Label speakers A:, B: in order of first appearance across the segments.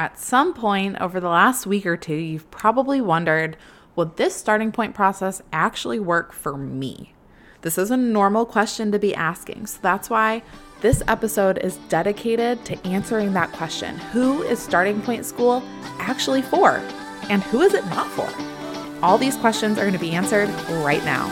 A: At some point over the last week or two, you've probably wondered would this starting point process actually work for me? This is a normal question to be asking, so that's why this episode is dedicated to answering that question Who is Starting Point School actually for? And who is it not for? All these questions are going to be answered right now.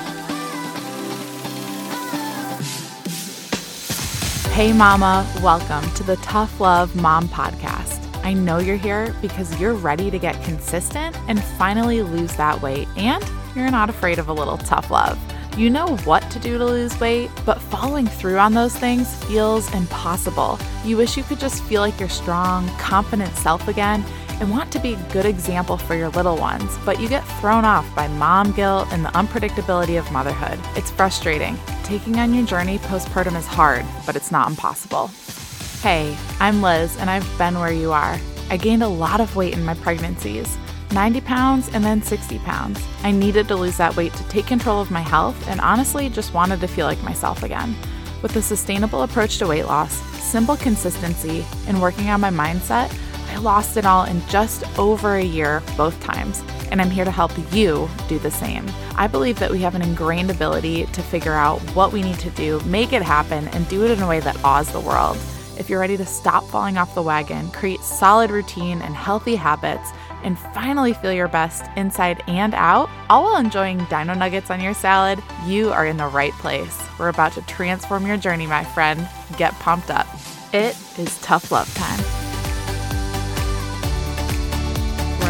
A: Hey, Mama, welcome to the Tough Love Mom Podcast. I know you're here because you're ready to get consistent and finally lose that weight, and you're not afraid of a little tough love. You know what to do to lose weight, but following through on those things feels impossible. You wish you could just feel like your strong, confident self again and want to be a good example for your little ones, but you get thrown off by mom guilt and the unpredictability of motherhood. It's frustrating. Taking on your journey postpartum is hard, but it's not impossible. Hey, I'm Liz, and I've been where you are. I gained a lot of weight in my pregnancies 90 pounds and then 60 pounds. I needed to lose that weight to take control of my health and honestly just wanted to feel like myself again. With a sustainable approach to weight loss, simple consistency, and working on my mindset, I lost it all in just over a year both times, and I'm here to help you do the same. I believe that we have an ingrained ability to figure out what we need to do, make it happen, and do it in a way that awes the world. If you're ready to stop falling off the wagon, create solid routine and healthy habits, and finally feel your best inside and out, all while enjoying dino nuggets on your salad, you are in the right place. We're about to transform your journey, my friend. Get pumped up. It is tough love time.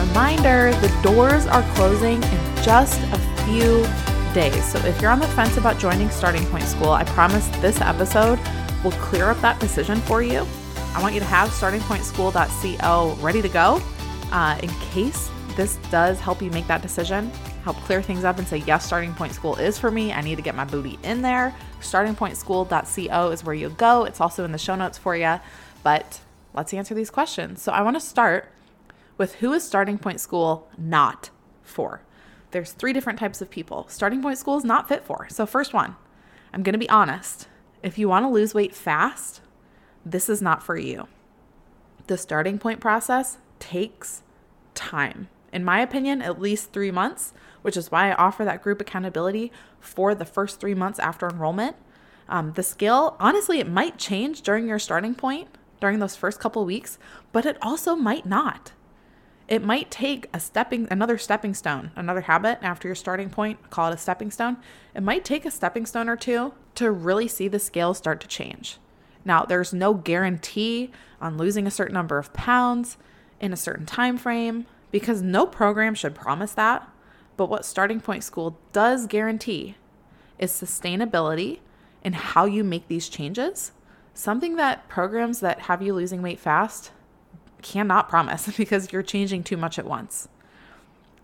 A: Reminder the doors are closing in just a few days. So if you're on the fence about joining Starting Point School, I promise this episode will clear up that decision for you. I want you to have startingpointschool.co ready to go uh, in case this does help you make that decision, help clear things up and say, yes, Starting Point School is for me. I need to get my booty in there. Startingpointschool.co is where you'll go. It's also in the show notes for you. But let's answer these questions. So I want to start with who is Starting Point School not for? There's three different types of people. Starting Point School is not fit for. So, first one, I'm going to be honest. If you want to lose weight fast, this is not for you. The starting point process takes time. In my opinion, at least three months, which is why I offer that group accountability for the first three months after enrollment. Um, the scale, honestly, it might change during your starting point, during those first couple weeks, but it also might not. It might take a stepping another stepping stone, another habit after your starting point, call it a stepping stone. It might take a stepping stone or two to really see the scale start to change. Now, there's no guarantee on losing a certain number of pounds in a certain time frame because no program should promise that. But what Starting Point School does guarantee is sustainability in how you make these changes. Something that programs that have you losing weight fast cannot promise because you're changing too much at once.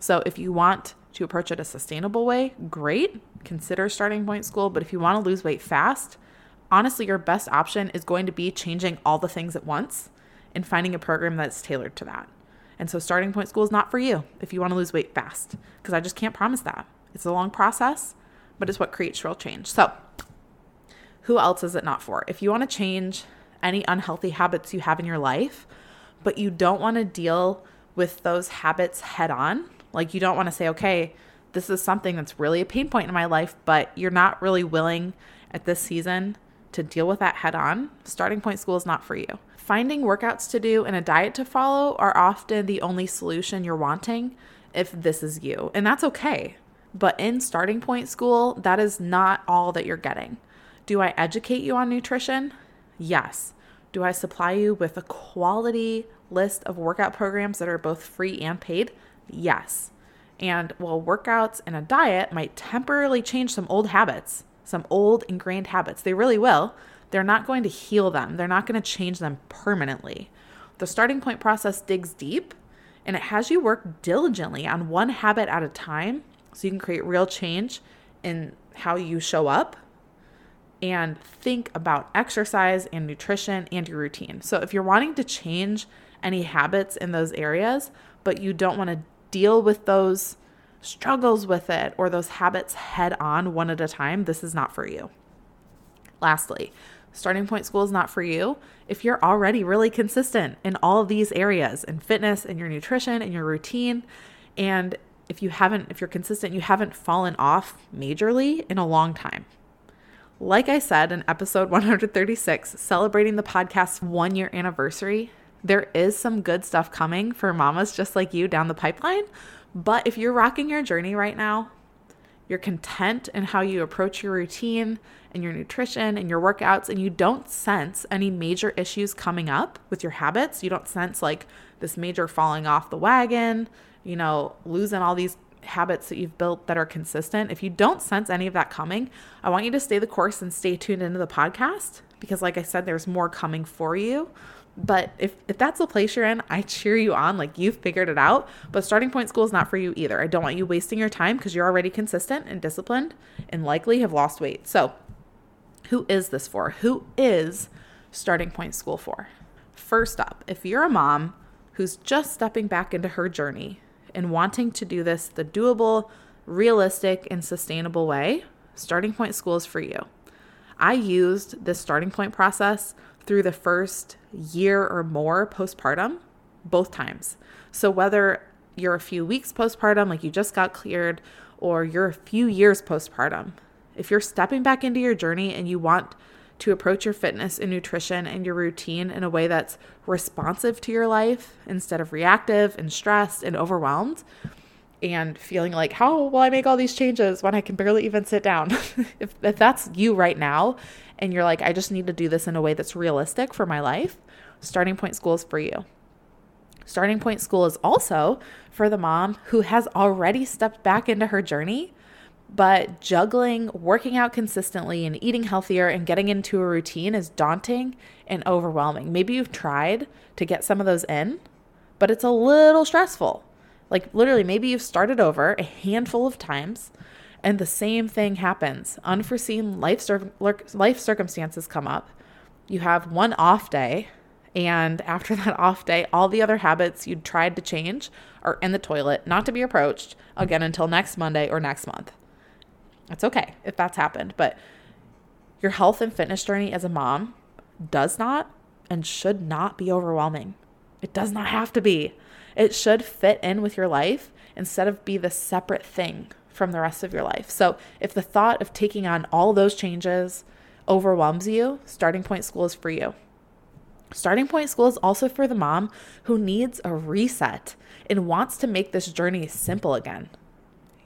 A: So if you want to approach it a sustainable way, great. Consider starting point school. But if you want to lose weight fast, honestly, your best option is going to be changing all the things at once and finding a program that's tailored to that. And so, starting point school is not for you if you want to lose weight fast, because I just can't promise that. It's a long process, but it's what creates real change. So, who else is it not for? If you want to change any unhealthy habits you have in your life, but you don't want to deal with those habits head on. Like, you don't want to say, okay, this is something that's really a pain point in my life, but you're not really willing at this season to deal with that head on. Starting point school is not for you. Finding workouts to do and a diet to follow are often the only solution you're wanting if this is you, and that's okay. But in starting point school, that is not all that you're getting. Do I educate you on nutrition? Yes. Do I supply you with a quality list of workout programs that are both free and paid? Yes. And while workouts and a diet might temporarily change some old habits, some old ingrained habits, they really will, they're not going to heal them. They're not going to change them permanently. The starting point process digs deep and it has you work diligently on one habit at a time so you can create real change in how you show up and think about exercise and nutrition and your routine. So, if you're wanting to change any habits in those areas, but you don't want to deal with those struggles with it or those habits head on one at a time, this is not for you. Lastly, Starting Point School is not for you if you're already really consistent in all these areas in fitness and your nutrition and your routine. And if you haven't, if you're consistent, you haven't fallen off majorly in a long time. Like I said in episode 136, celebrating the podcast's one year anniversary, there is some good stuff coming for mamas just like you down the pipeline. But if you're rocking your journey right now, you're content in how you approach your routine and your nutrition and your workouts, and you don't sense any major issues coming up with your habits, you don't sense like this major falling off the wagon, you know, losing all these habits that you've built that are consistent. If you don't sense any of that coming, I want you to stay the course and stay tuned into the podcast because, like I said, there's more coming for you. But if, if that's the place you're in, I cheer you on. Like you've figured it out. But starting point school is not for you either. I don't want you wasting your time because you're already consistent and disciplined and likely have lost weight. So, who is this for? Who is starting point school for? First up, if you're a mom who's just stepping back into her journey and wanting to do this the doable, realistic, and sustainable way, starting point school is for you. I used this starting point process through the first year or more postpartum, both times. So, whether you're a few weeks postpartum, like you just got cleared, or you're a few years postpartum, if you're stepping back into your journey and you want to approach your fitness and nutrition and your routine in a way that's responsive to your life instead of reactive and stressed and overwhelmed, and feeling like, how will I make all these changes when I can barely even sit down? if, if that's you right now, and you're like, I just need to do this in a way that's realistic for my life, Starting Point School is for you. Starting Point School is also for the mom who has already stepped back into her journey, but juggling working out consistently and eating healthier and getting into a routine is daunting and overwhelming. Maybe you've tried to get some of those in, but it's a little stressful. Like literally, maybe you've started over a handful of times and the same thing happens. Unforeseen life, cir- life circumstances come up. You have one off day, and after that off day, all the other habits you'd tried to change are in the toilet, not to be approached again until next Monday or next month. It's okay if that's happened, but your health and fitness journey as a mom does not and should not be overwhelming. It does not have to be. It should fit in with your life instead of be the separate thing from the rest of your life. So if the thought of taking on all those changes overwhelms you, starting point school is for you. Starting point school is also for the mom who needs a reset and wants to make this journey simple again.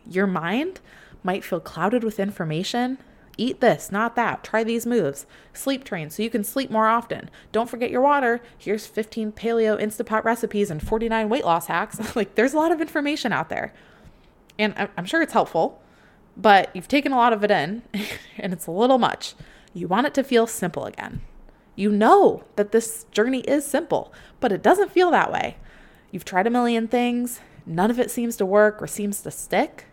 A: Your mind might feel clouded with information Eat this, not that. Try these moves. Sleep train so you can sleep more often. Don't forget your water. Here's 15 paleo Instapot recipes and 49 weight loss hacks. like, there's a lot of information out there. And I'm sure it's helpful, but you've taken a lot of it in and it's a little much. You want it to feel simple again. You know that this journey is simple, but it doesn't feel that way. You've tried a million things, none of it seems to work or seems to stick.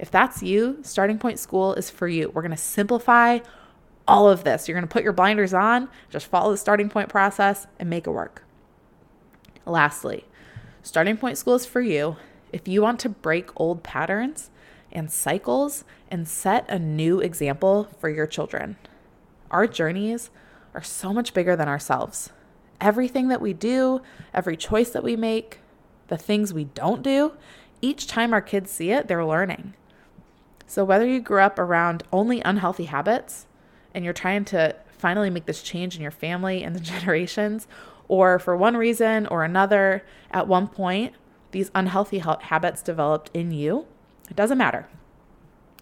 A: If that's you, Starting Point School is for you. We're going to simplify all of this. You're going to put your blinders on, just follow the starting point process and make it work. Lastly, Starting Point School is for you if you want to break old patterns and cycles and set a new example for your children. Our journeys are so much bigger than ourselves. Everything that we do, every choice that we make, the things we don't do, each time our kids see it, they're learning. So, whether you grew up around only unhealthy habits and you're trying to finally make this change in your family and the generations, or for one reason or another, at one point, these unhealthy habits developed in you, it doesn't matter.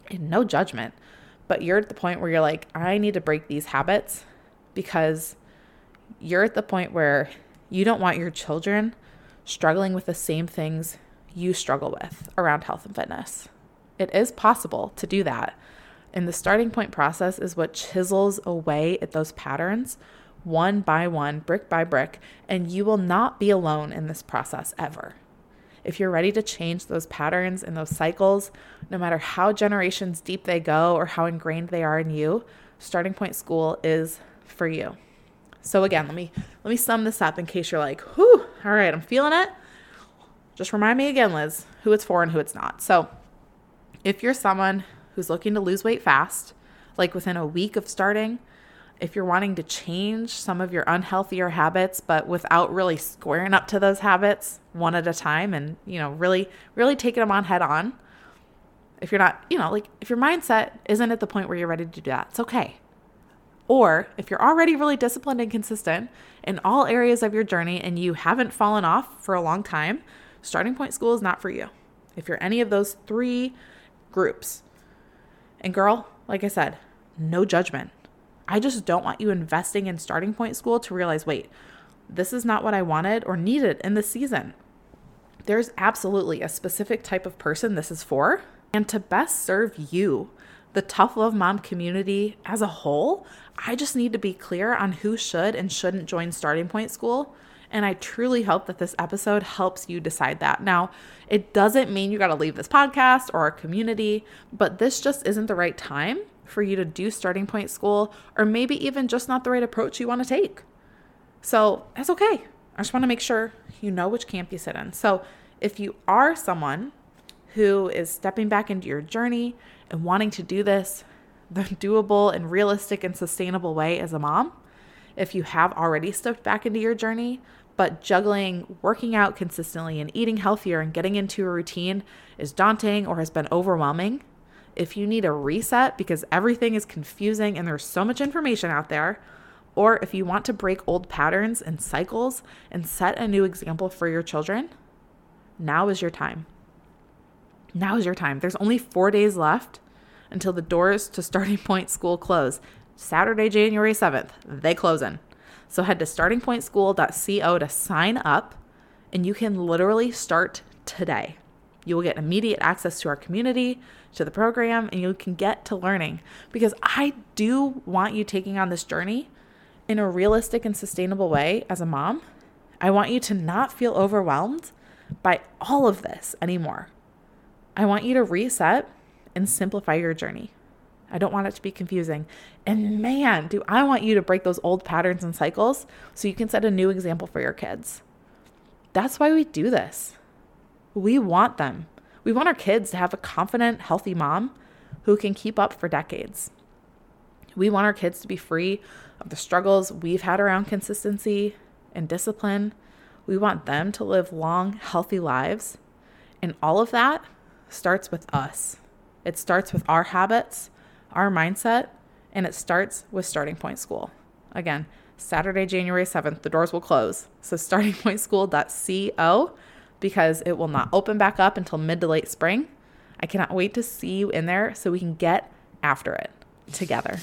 A: And no judgment, but you're at the point where you're like, I need to break these habits because you're at the point where you don't want your children struggling with the same things you struggle with around health and fitness. It is possible to do that. And the starting point process is what chisels away at those patterns one by one, brick by brick, and you will not be alone in this process ever. If you're ready to change those patterns and those cycles, no matter how generations deep they go or how ingrained they are in you, starting point school is for you. So again, let me let me sum this up in case you're like, "Whew, all right, I'm feeling it." Just remind me again, Liz, who it's for and who it's not. So, if you're someone who's looking to lose weight fast, like within a week of starting, if you're wanting to change some of your unhealthier habits, but without really squaring up to those habits one at a time and, you know, really, really taking them on head on. If you're not, you know, like if your mindset isn't at the point where you're ready to do that, it's okay. Or if you're already really disciplined and consistent in all areas of your journey and you haven't fallen off for a long time, starting point school is not for you. If you're any of those three groups. And girl, like I said, no judgment. I just don't want you investing in starting point school to realize wait, this is not what I wanted or needed in this season. There's absolutely a specific type of person this is for. And to best serve you, the tough love mom community as a whole, I just need to be clear on who should and shouldn't join starting point school. And I truly hope that this episode helps you decide that. Now, it doesn't mean you got to leave this podcast or our community, but this just isn't the right time for you to do starting point school, or maybe even just not the right approach you want to take. So that's okay. I just want to make sure you know which camp you sit in. So if you are someone who is stepping back into your journey and wanting to do this the doable and realistic and sustainable way as a mom, if you have already stepped back into your journey, but juggling working out consistently and eating healthier and getting into a routine is daunting or has been overwhelming, if you need a reset because everything is confusing and there's so much information out there, or if you want to break old patterns and cycles and set a new example for your children, now is your time. Now is your time. There's only four days left until the doors to Starting Point School close. Saturday, January 7th, they closing. So head to startingpointschool.co to sign up and you can literally start today. You will get immediate access to our community, to the program, and you can get to learning because I do want you taking on this journey in a realistic and sustainable way as a mom. I want you to not feel overwhelmed by all of this anymore. I want you to reset and simplify your journey. I don't want it to be confusing. And man, do I want you to break those old patterns and cycles so you can set a new example for your kids. That's why we do this. We want them. We want our kids to have a confident, healthy mom who can keep up for decades. We want our kids to be free of the struggles we've had around consistency and discipline. We want them to live long, healthy lives. And all of that starts with us. It starts with our habits, our mindset, and it starts with Starting Point School. Again, Saturday, January 7th, the doors will close. So startingpointschool.co because it will not open back up until mid to late spring. I cannot wait to see you in there so we can get after it together.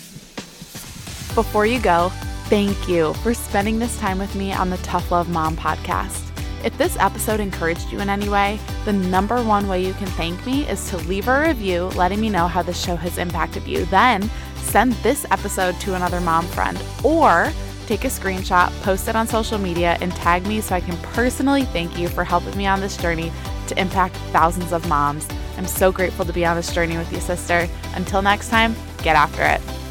A: Before you go, thank you for spending this time with me on the Tough Love Mom podcast. If this episode encouraged you in any way, the number one way you can thank me is to leave a review letting me know how the show has impacted you. Then send this episode to another mom friend or take a screenshot, post it on social media, and tag me so I can personally thank you for helping me on this journey to impact thousands of moms. I'm so grateful to be on this journey with you, sister. Until next time, get after it.